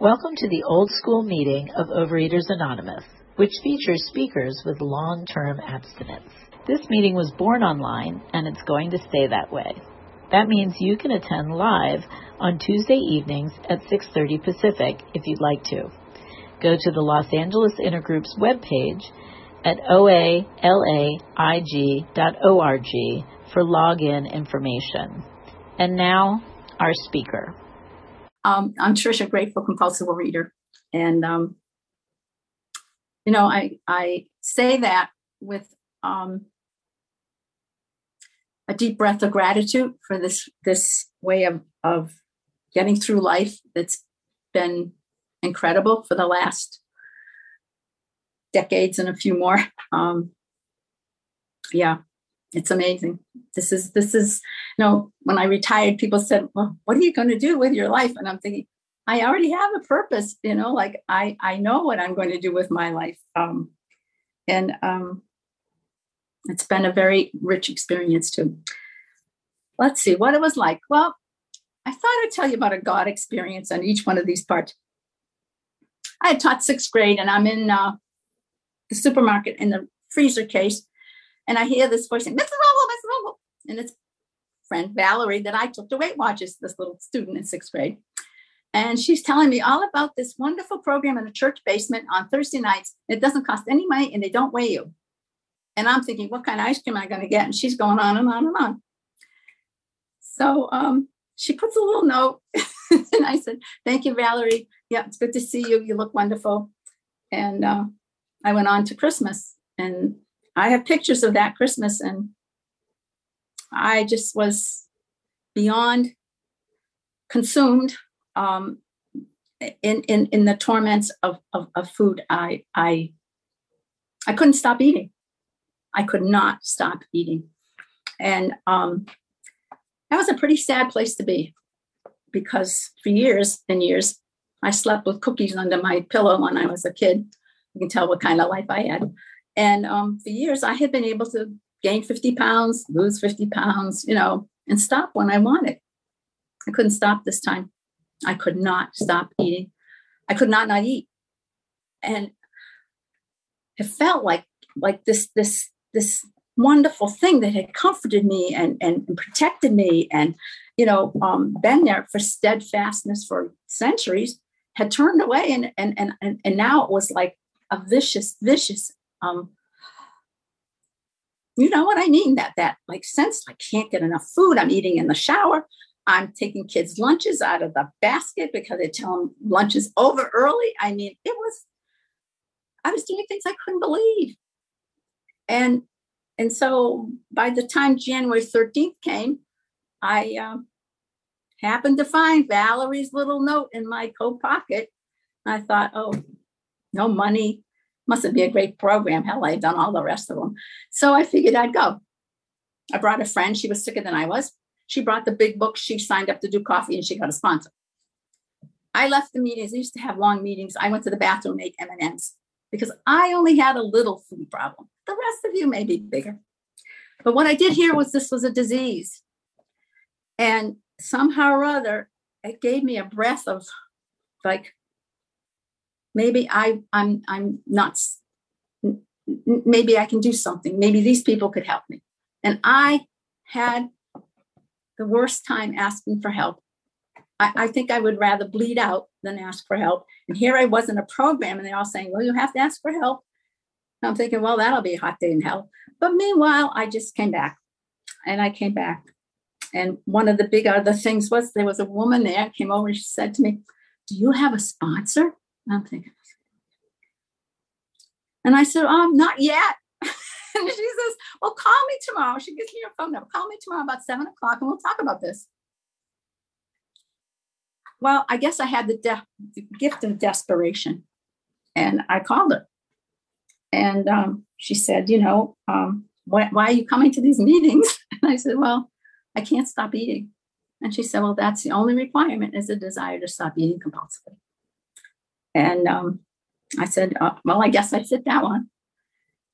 Welcome to the old school meeting of Overeaters Anonymous, which features speakers with long term abstinence. This meeting was born online and it's going to stay that way. That means you can attend live on Tuesday evenings at 6:30 Pacific if you'd like to. Go to the Los Angeles Intergroup's webpage at oalaig.org for login information. And now, our speaker. Um, I'm Trisha, grateful compulsive reader, and um, you know, I I say that with um, a deep breath of gratitude for this this way of of getting through life that's been incredible for the last decades and a few more. Um, yeah, it's amazing. This is this is you know when I retired, people said, "Well, what are you going to do with your life?" And I'm thinking, I already have a purpose. You know, like I I know what I'm going to do with my life. Um, and um, it's been a very rich experience too. Let's see what it was like. Well, I thought I'd tell you about a God experience on each one of these parts. I had taught sixth grade, and I'm in uh, the supermarket in the freezer case, and I hear this voice saying, Mrs. Vogel, Mrs. Vogel. And it's friend Valerie that I took to Weight Watchers, this little student in sixth grade. And she's telling me all about this wonderful program in a church basement on Thursday nights. It doesn't cost any money and they don't weigh you. And I'm thinking, what kind of ice cream am I going to get? And she's going on and on and on. So um, she puts a little note. and I said, Thank you, Valerie. Yeah, it's good to see you. You look wonderful. And uh, I went on to Christmas. And I have pictures of that Christmas, and I just was beyond consumed um, in, in in the torments of, of, of food. I I I couldn't stop eating. I could not stop eating, and um, that was a pretty sad place to be because for years and years I slept with cookies under my pillow when I was a kid. You can tell what kind of life I had. And um, for years, I had been able to gain 50 pounds, lose 50 pounds, you know, and stop when I wanted. I couldn't stop this time. I could not stop eating. I could not not eat. And it felt like like this this this wonderful thing that had comforted me and and, and protected me and you know um, been there for steadfastness for centuries had turned away and and and and now it was like a vicious vicious um, you know what I mean? That that like sense I can't get enough food. I'm eating in the shower. I'm taking kids' lunches out of the basket because they tell them lunch is over early. I mean, it was I was doing things I couldn't believe. And and so by the time January 13th came, I um, happened to find Valerie's little note in my coat pocket. I thought, oh, no money, must be a great program. Hell, I'd done all the rest of them. So I figured I'd go. I brought a friend. She was sicker than I was. She brought the big book. She signed up to do coffee and she got a sponsor. I left the meetings. I used to have long meetings. I went to the bathroom, make M&Ms because I only had a little food problem. The rest of you may be bigger. But what I did hear was this was a disease. And somehow or other, it gave me a breath of like maybe I I'm I'm not maybe I can do something. Maybe these people could help me. And I had the worst time asking for help. I, I, think I would rather bleed out than ask for help. And here I was in a program, and they're all saying, Well, you have to ask for help. And I'm thinking, Well, that'll be a hot day in hell. But meanwhile, I just came back and I came back. And one of the big other things was there was a woman there came over. and She said to me, Do you have a sponsor? I'm thinking, and I said, um, not yet. and she says, well, call me tomorrow. She gives me your phone number. Call me tomorrow about seven o'clock and we'll talk about this. Well, I guess I had the, the gift of desperation and I called her. And um, she said, you know, um, why, why are you coming to these meetings? And I said, well, I can't stop eating. And she said, well, that's the only requirement is a desire to stop eating compulsively. And um, I said, uh, well, I guess I fit that one.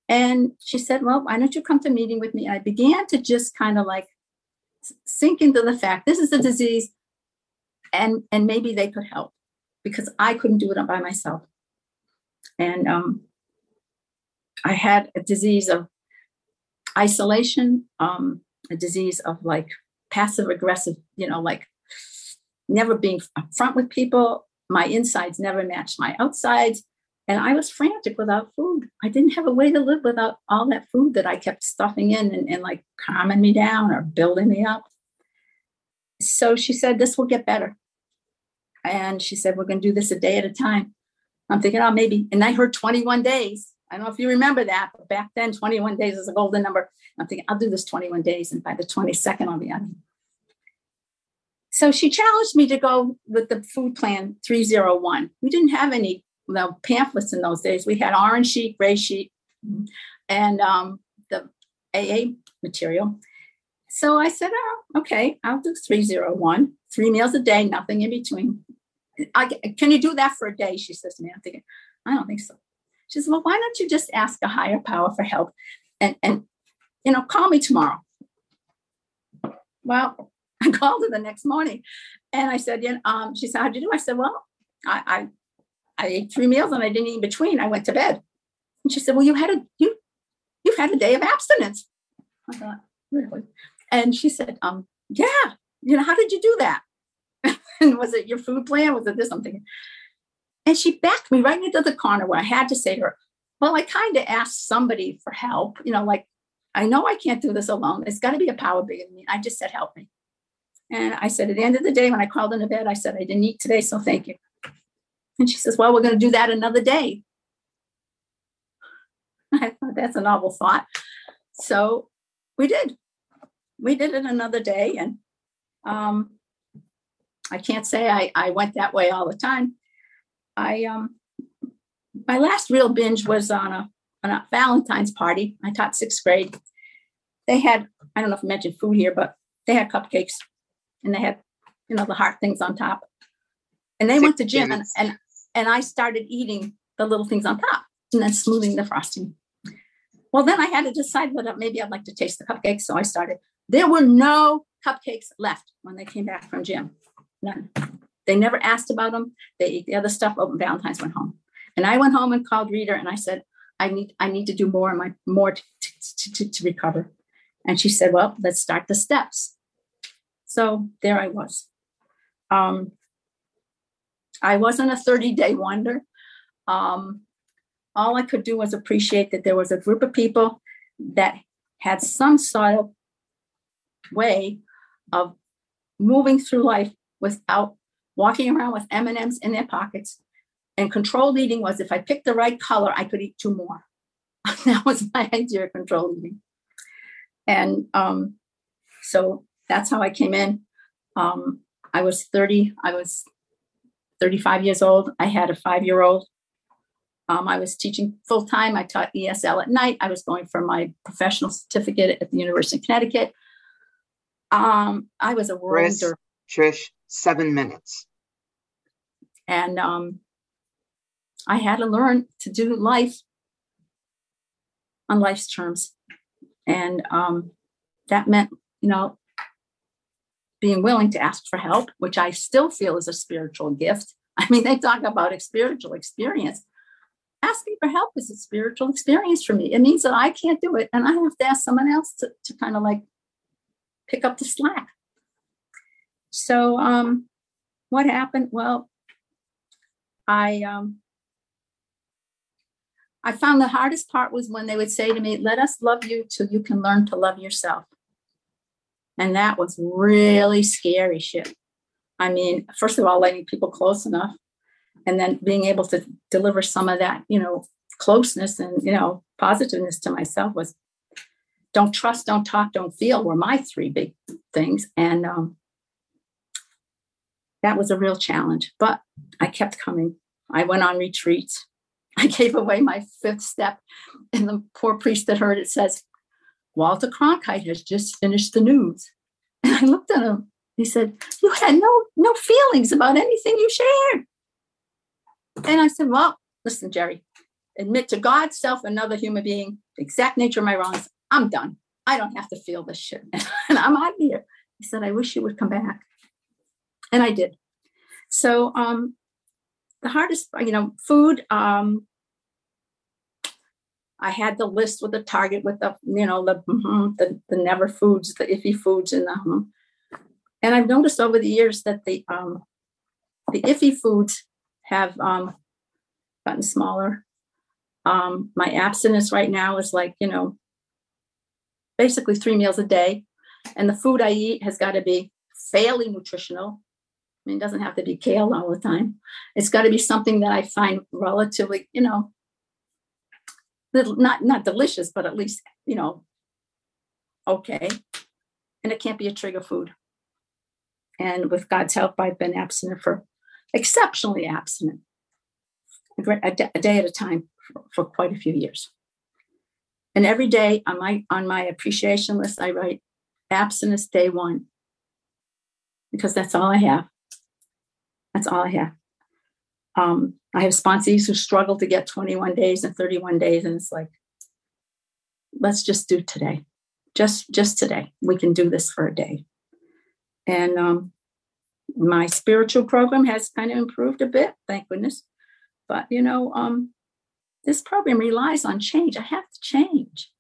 And she said, well, why don't you come to meeting with me? I began to just kind of like sink into the fact this is a disease and, and maybe they could help. because I couldn't do it by myself. And um, I had a disease of isolation, um, a disease of like passive aggressive, you know, like never being upfront with people. My insides never matched my outsides. And I was frantic without food. I didn't have a way to live without all that food that I kept stuffing in and, and like calming me down or building me up. So she said, This will get better. And she said, We're going to do this a day at a time. I'm thinking, Oh, maybe. And I heard 21 days. I don't know if you remember that, but back then, 21 days is a golden number. I'm thinking, I'll do this 21 days. And by the 22nd, I'll be on. So she challenged me to go with the food plan 301. We didn't have any the pamphlets in those days. We had orange sheet, gray sheet, and um, the AA material. So I said, oh, okay, I'll do 301, three meals a day, nothing in between. I, can you do that for a day? She says to me. I'm thinking, I don't think so. She says, well, why don't you just ask a higher power for help and, and you know, call me tomorrow. Well, I called her the next morning and I said, yeah, um, she said, how'd you do? I said, well, I, I I ate three meals and I didn't eat in between. I went to bed. And she said, Well, you had a you you've had a day of abstinence. I thought, really? And she said, um, yeah, you know, how did you do that? and was it your food plan? Was it this? Thinking. And she backed me right into the corner where I had to say to her, Well, I kind of asked somebody for help, you know, like I know I can't do this alone. It's got to be a power bigger than me. I just said, help me. And I said, at the end of the day, when I crawled into bed, I said, I didn't eat today, so thank you. And she says, Well, we're going to do that another day. I thought that's a novel thought. So we did. We did it another day. And um, I can't say I, I went that way all the time. I um my last real binge was on a on a Valentine's party. I taught sixth grade. They had, I don't know if I mentioned food here, but they had cupcakes and they had, you know, the heart things on top. And they went to gym and, and and I started eating the little things on top and then smoothing the frosting. Well, then I had to decide whether maybe I'd like to taste the cupcakes. So I started. There were no cupcakes left when they came back from gym. None. They never asked about them. They ate the other stuff. Open Valentine's went home, and I went home and called Rita and I said, "I need I need to do more. My more to, to, to, to recover." And she said, "Well, let's start the steps." So there I was. Um, I wasn't a 30 day wonder. Um, all I could do was appreciate that there was a group of people that had some sort of way of moving through life without walking around with M&Ms in their pockets. And controlled eating was if I picked the right color, I could eat two more. that was my idea of controlled eating. And um, so that's how I came in. Um, I was 30, I was 35 years old. I had a five year old. Um, I was teaching full time. I taught ESL at night. I was going for my professional certificate at the University of Connecticut. Um, I was a Chris, Trish, seven minutes. And um, I had to learn to do life on life's terms. And um, that meant, you know, being willing to ask for help, which I still feel is a spiritual gift. I mean, they talk about a spiritual experience. Asking for help is a spiritual experience for me. It means that I can't do it and I have to ask someone else to, to kind of like pick up the slack. So um what happened? Well, I um I found the hardest part was when they would say to me, let us love you till you can learn to love yourself. And that was really scary shit. I mean, first of all, letting people close enough and then being able to deliver some of that, you know, closeness and, you know, positiveness to myself was don't trust, don't talk, don't feel were my three big things. And um, that was a real challenge, but I kept coming. I went on retreats. I gave away my fifth step, and the poor priest that heard it says, Walter Cronkite has just finished the news. And I looked at him. He said, You had no no feelings about anything you shared. And I said, Well, listen, Jerry, admit to God, self, another human being, the exact nature of my wrongs. I'm done. I don't have to feel this shit. and I'm out of here. He said, I wish you would come back. And I did. So um, the hardest, you know, food. Um, I had the list with the target with the, you know, the mm-hmm, the, the never foods, the iffy foods, and the, mm and I've noticed over the years that the um, the iffy foods have um, gotten smaller. Um, my abstinence right now is like, you know, basically three meals a day. And the food I eat has got to be fairly nutritional. I mean, it doesn't have to be kale all the time. It's got to be something that I find relatively, you know, little, not not delicious, but at least, you know, okay. And it can't be a trigger food. And with God's help, I've been abstinent for exceptionally abstinent, a, day at a time for, for quite a few years. And every day on my on my appreciation list, I write abstinence day one because that's all I have. That's all I have. Um, I have sponsees who struggle to get 21 days and 31 days, and it's like, let's just do today, just just today. We can do this for a day. And um, my spiritual program has kind of improved a bit, thank goodness. But you know, um, this program relies on change. I have to change.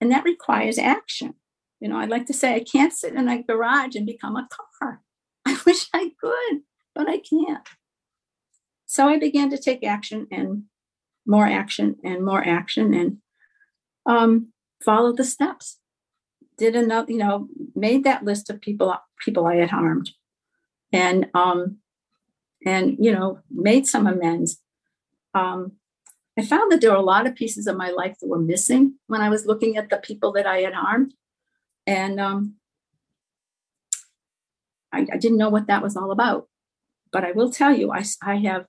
And that requires action. You know, I'd like to say I can't sit in a garage and become a car. I wish I could, but I can't. So I began to take action and more action and more action and um, follow the steps. Did another, you know, made that list of people people I had harmed, and um, and you know, made some amends. Um, I found that there were a lot of pieces of my life that were missing when I was looking at the people that I had harmed. And um, I, I, didn't know what that was all about. But I will tell you, I, I have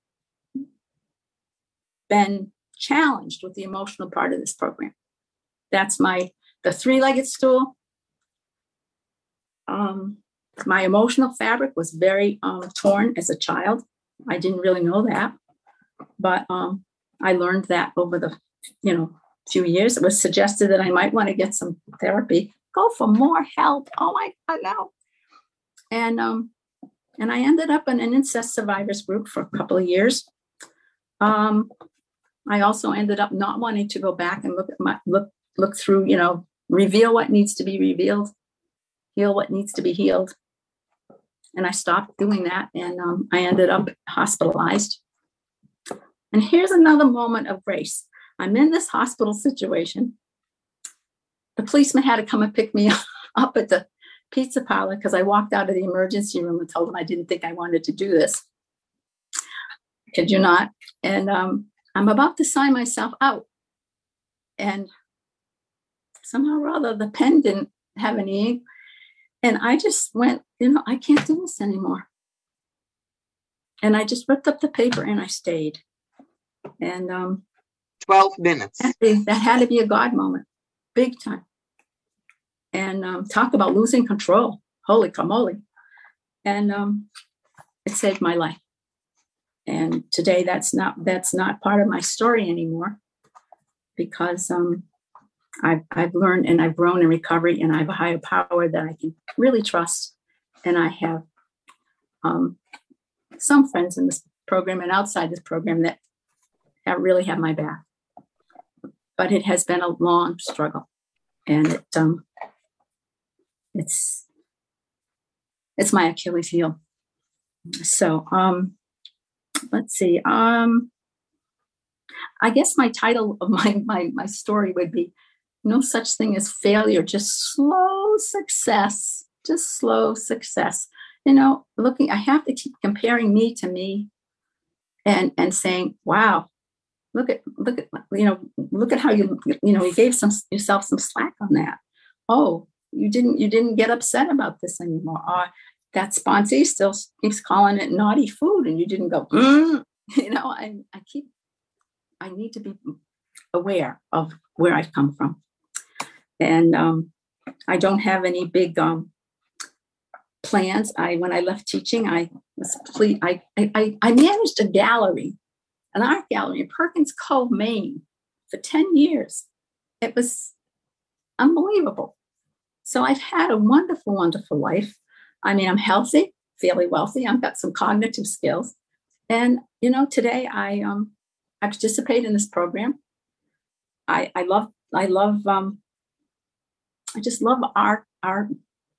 been challenged with the emotional part of this program. That's my the three-legged stool. Um, my emotional fabric was very um, torn as a child. I didn't really know that, but um, I learned that over the, you know, few years. It was suggested that I might want to get some therapy. Go for more help. Oh my God, no. And um, and I ended up in an incest survivors group for a couple of years. Um, I also ended up not wanting to go back and look at my look look through, you know, reveal what needs to be revealed, heal what needs to be healed. And I stopped doing that, and um, I ended up hospitalized and here's another moment of grace. I'm in this hospital situation. The policeman had to come and pick me up at the pizza parlor because I walked out of the emergency room and told him I didn't think I wanted to do this. Could you not? And um, I'm about to sign myself out. And somehow or other, the pen didn't have any ink. And I just went, you know, I can't do this anymore. And I just ripped up the paper and I stayed. And um, 12 minutes. That, had to be a God moment, big time. And um, talk about losing control. Holy camole. And um, it saved my life. And today that's not that's not part of my story anymore because um, I've, I've learned and I've grown in recovery and I have a higher power that I can really trust. And I have um, some friends in this program and outside this program that that really have my back. But it has been a long struggle, and it um, it's it's my Achilles heel. So um, let's see. Um, I guess my title of my my my story would be no such thing as failure, just slow success, just slow success. You know, looking, I have to keep comparing me to me and and saying, wow, look at look at you know look at how you you know you gave some yourself some slack on that oh you didn't you didn't get upset about this anymore or that sponsee still keeps calling it naughty food and you didn't go mm. you know I, I keep i need to be aware of where i've come from and um, i don't have any big um, plans i when i left teaching i was ple- I, I i managed a gallery an art gallery in Perkins Cove, Maine for 10 years. It was unbelievable. So I've had a wonderful, wonderful life. I mean, I'm healthy, fairly wealthy. I've got some cognitive skills. And you know, today I um I participate in this program. I I love I love um I just love our our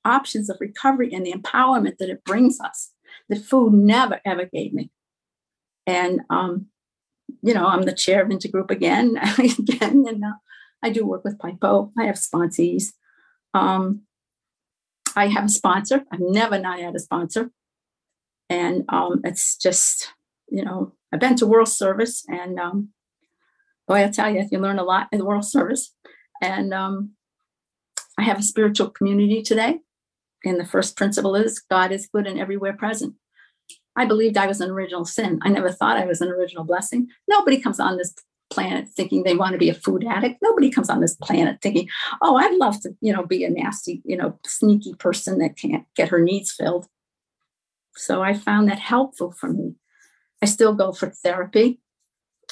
options of recovery and the empowerment that it brings us that food never ever gave me. And um, you know, I'm the chair of Intergroup again, again, and uh, I do work with PIPO. I have sponsees. Um, I have a sponsor. I've never not had a sponsor, and um, it's just you know, I've been to World Service, and um, boy, I tell you, you learn a lot in World Service, and um, I have a spiritual community today. And the first principle is God is good and everywhere present. I believed I was an original sin. I never thought I was an original blessing. Nobody comes on this planet thinking they want to be a food addict. Nobody comes on this planet thinking, "Oh, I'd love to, you know, be a nasty, you know, sneaky person that can't get her needs filled." So I found that helpful for me. I still go for therapy.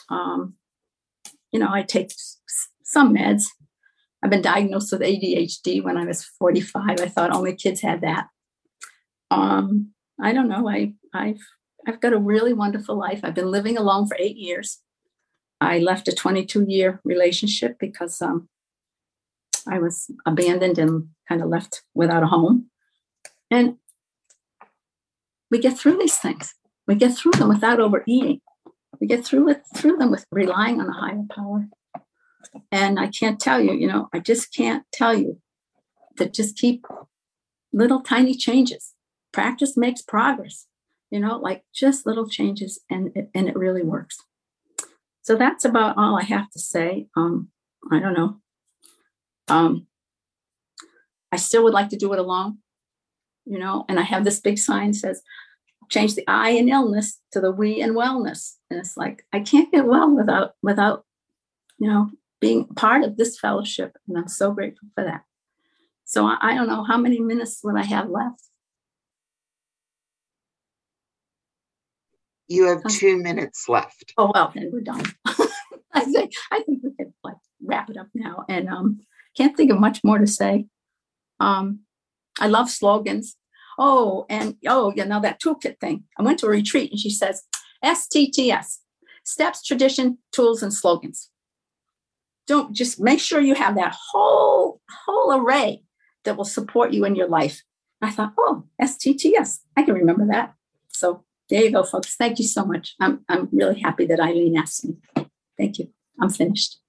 Um, you know, I take some meds. I've been diagnosed with ADHD when I was 45. I thought only kids had that. Um, I don't know. I I've I've got a really wonderful life. I've been living alone for eight years. I left a 22 year relationship because um, I was abandoned and kind of left without a home. And we get through these things. We get through them without overeating. We get through it through them with relying on a higher power. And I can't tell you, you know, I just can't tell you that just keep little tiny changes. Practice makes progress, you know, like just little changes and and it really works. So that's about all I have to say. Um, I don't know. Um, I still would like to do it alone, you know, and I have this big sign says, change the I in illness to the we in wellness. And it's like, I can't get well without, without, you know, being part of this fellowship. And I'm so grateful for that. So I, I don't know how many minutes would I have left. You have two minutes left. Oh well, then we're done. I think I think we can like wrap it up now. And um, can't think of much more to say. Um, I love slogans. Oh, and oh, you know that toolkit thing. I went to a retreat and she says STTS: steps, tradition, tools, and slogans don't just make sure you have that whole whole array that will support you in your life. I thought, oh, STTS, I can remember that. So there you go, folks. Thank you so much. I'm I'm really happy that Eileen asked me. Thank you. I'm finished.